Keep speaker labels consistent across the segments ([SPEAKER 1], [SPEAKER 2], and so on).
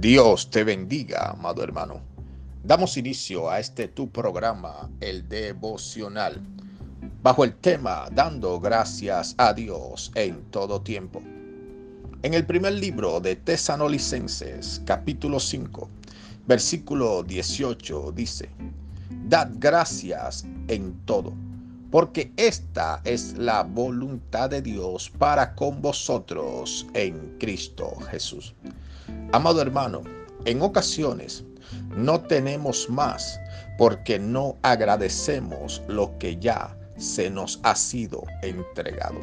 [SPEAKER 1] Dios te bendiga, amado hermano. Damos inicio a este tu programa, el devocional, bajo el tema Dando gracias a Dios en todo tiempo. En el primer libro de Tesanolicenses, capítulo 5, versículo 18, dice, Dad gracias en todo, porque esta es la voluntad de Dios para con vosotros en Cristo Jesús. Amado hermano, en ocasiones no tenemos más porque no agradecemos lo que ya se nos ha sido entregado.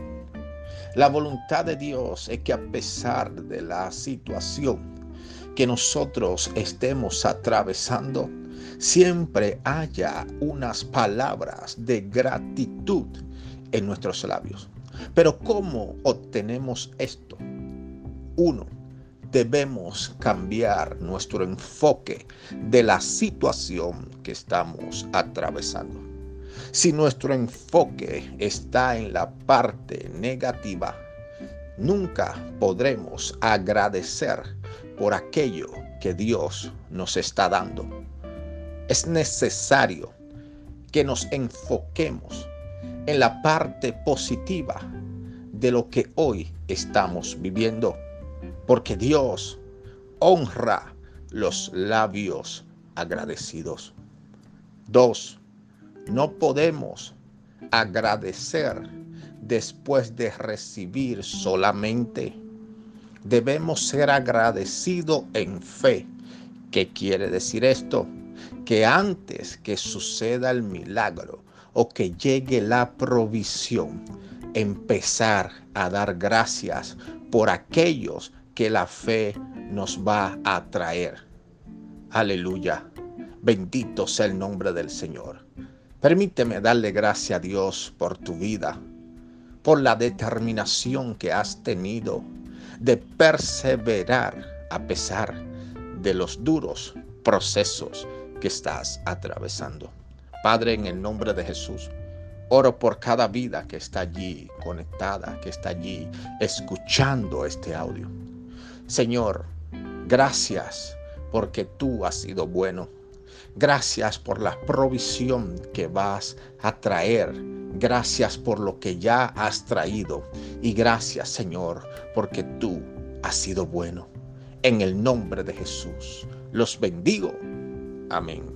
[SPEAKER 1] La voluntad de Dios es que a pesar de la situación que nosotros estemos atravesando, siempre haya unas palabras de gratitud en nuestros labios. Pero ¿cómo obtenemos esto? Uno, debemos cambiar nuestro enfoque de la situación que estamos atravesando. Si nuestro enfoque está en la parte negativa, nunca podremos agradecer por aquello que Dios nos está dando. Es necesario que nos enfoquemos en la parte positiva de lo que hoy estamos viviendo porque Dios honra los labios agradecidos. Dos, no podemos agradecer después de recibir solamente. Debemos ser agradecidos en fe. ¿Qué quiere decir esto? Que antes que suceda el milagro o que llegue la provisión, empezar a dar gracias por aquellos que la fe nos va a traer. Aleluya. Bendito sea el nombre del Señor. Permíteme darle gracias a Dios por tu vida, por la determinación que has tenido de perseverar a pesar de los duros procesos que estás atravesando. Padre, en el nombre de Jesús, oro por cada vida que está allí conectada, que está allí escuchando este audio. Señor, gracias porque tú has sido bueno. Gracias por la provisión que vas a traer. Gracias por lo que ya has traído. Y gracias, Señor, porque tú has sido bueno. En el nombre de Jesús, los bendigo. Amén.